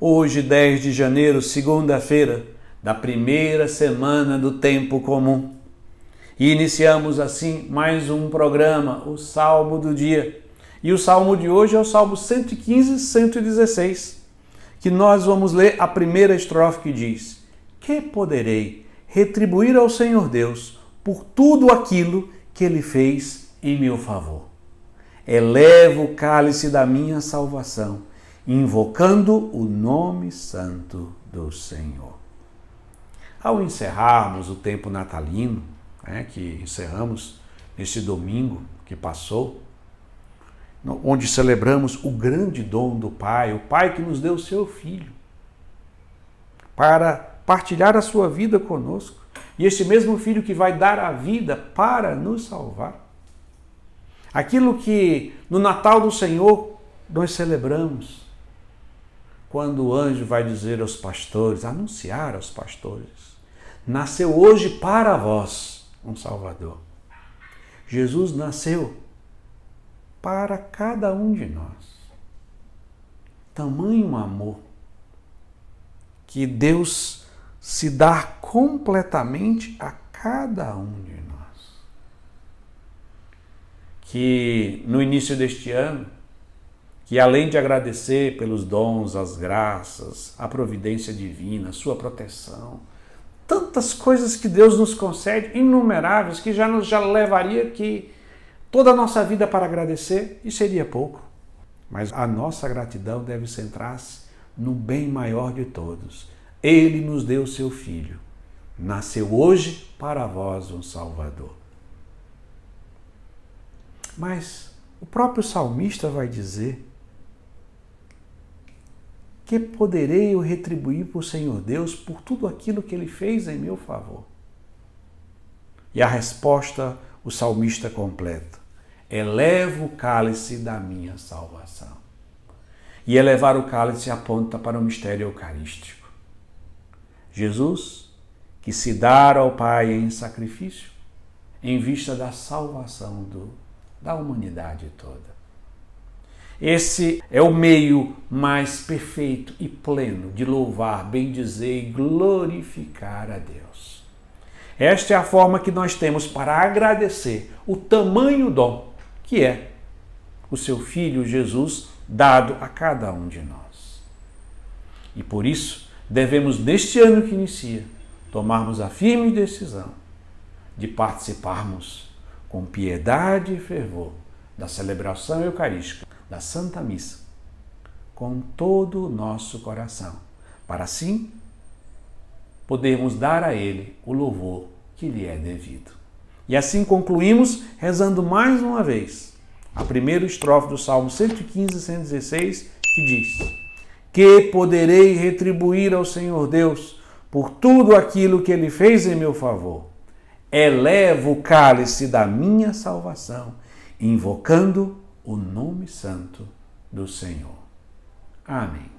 Hoje, 10 de janeiro, segunda-feira, da primeira semana do tempo comum. E iniciamos assim mais um programa, o Salmo do Dia. E o salmo de hoje é o Salmo 115, 116, que nós vamos ler a primeira estrofe que diz: Que poderei retribuir ao Senhor Deus por tudo aquilo que ele fez em meu favor? Elevo o cálice da minha salvação invocando o nome santo do Senhor. Ao encerrarmos o tempo natalino, né, que encerramos neste domingo que passou, onde celebramos o grande dom do Pai, o Pai que nos deu o seu Filho, para partilhar a sua vida conosco, e este mesmo Filho que vai dar a vida para nos salvar. Aquilo que no Natal do Senhor nós celebramos, quando o anjo vai dizer aos pastores, anunciar aos pastores: Nasceu hoje para vós um Salvador. Jesus nasceu para cada um de nós. Tamanho amor que Deus se dá completamente a cada um de nós. Que no início deste ano que além de agradecer pelos dons, as graças, a providência divina, a sua proteção, tantas coisas que Deus nos concede, inumeráveis, que já nos já levaria que toda a nossa vida para agradecer e seria pouco. Mas a nossa gratidão deve centrar-se no bem maior de todos. Ele nos deu seu filho. Nasceu hoje para vós um Salvador. Mas o próprio salmista vai dizer que poderei eu retribuir para o Senhor Deus por tudo aquilo que ele fez em meu favor? E a resposta o salmista completa: Elevo o cálice da minha salvação. E elevar o cálice aponta para o mistério eucarístico. Jesus, que se dá ao Pai em sacrifício, em vista da salvação do, da humanidade toda. Esse é o meio mais perfeito e pleno de louvar, bendizer e glorificar a Deus. Esta é a forma que nós temos para agradecer o tamanho dom que é o seu Filho Jesus dado a cada um de nós. E por isso devemos, neste ano que inicia, tomarmos a firme decisão de participarmos com piedade e fervor da celebração eucarística da Santa Missa com todo o nosso coração, para assim podermos dar a Ele o louvor que lhe é devido. E assim concluímos rezando mais uma vez a primeira estrofe do Salmo 115, 116, que diz: Que poderei retribuir ao Senhor Deus por tudo aquilo que Ele fez em meu favor? Elevo o cálice da minha salvação, invocando o nome santo do Senhor. Amém.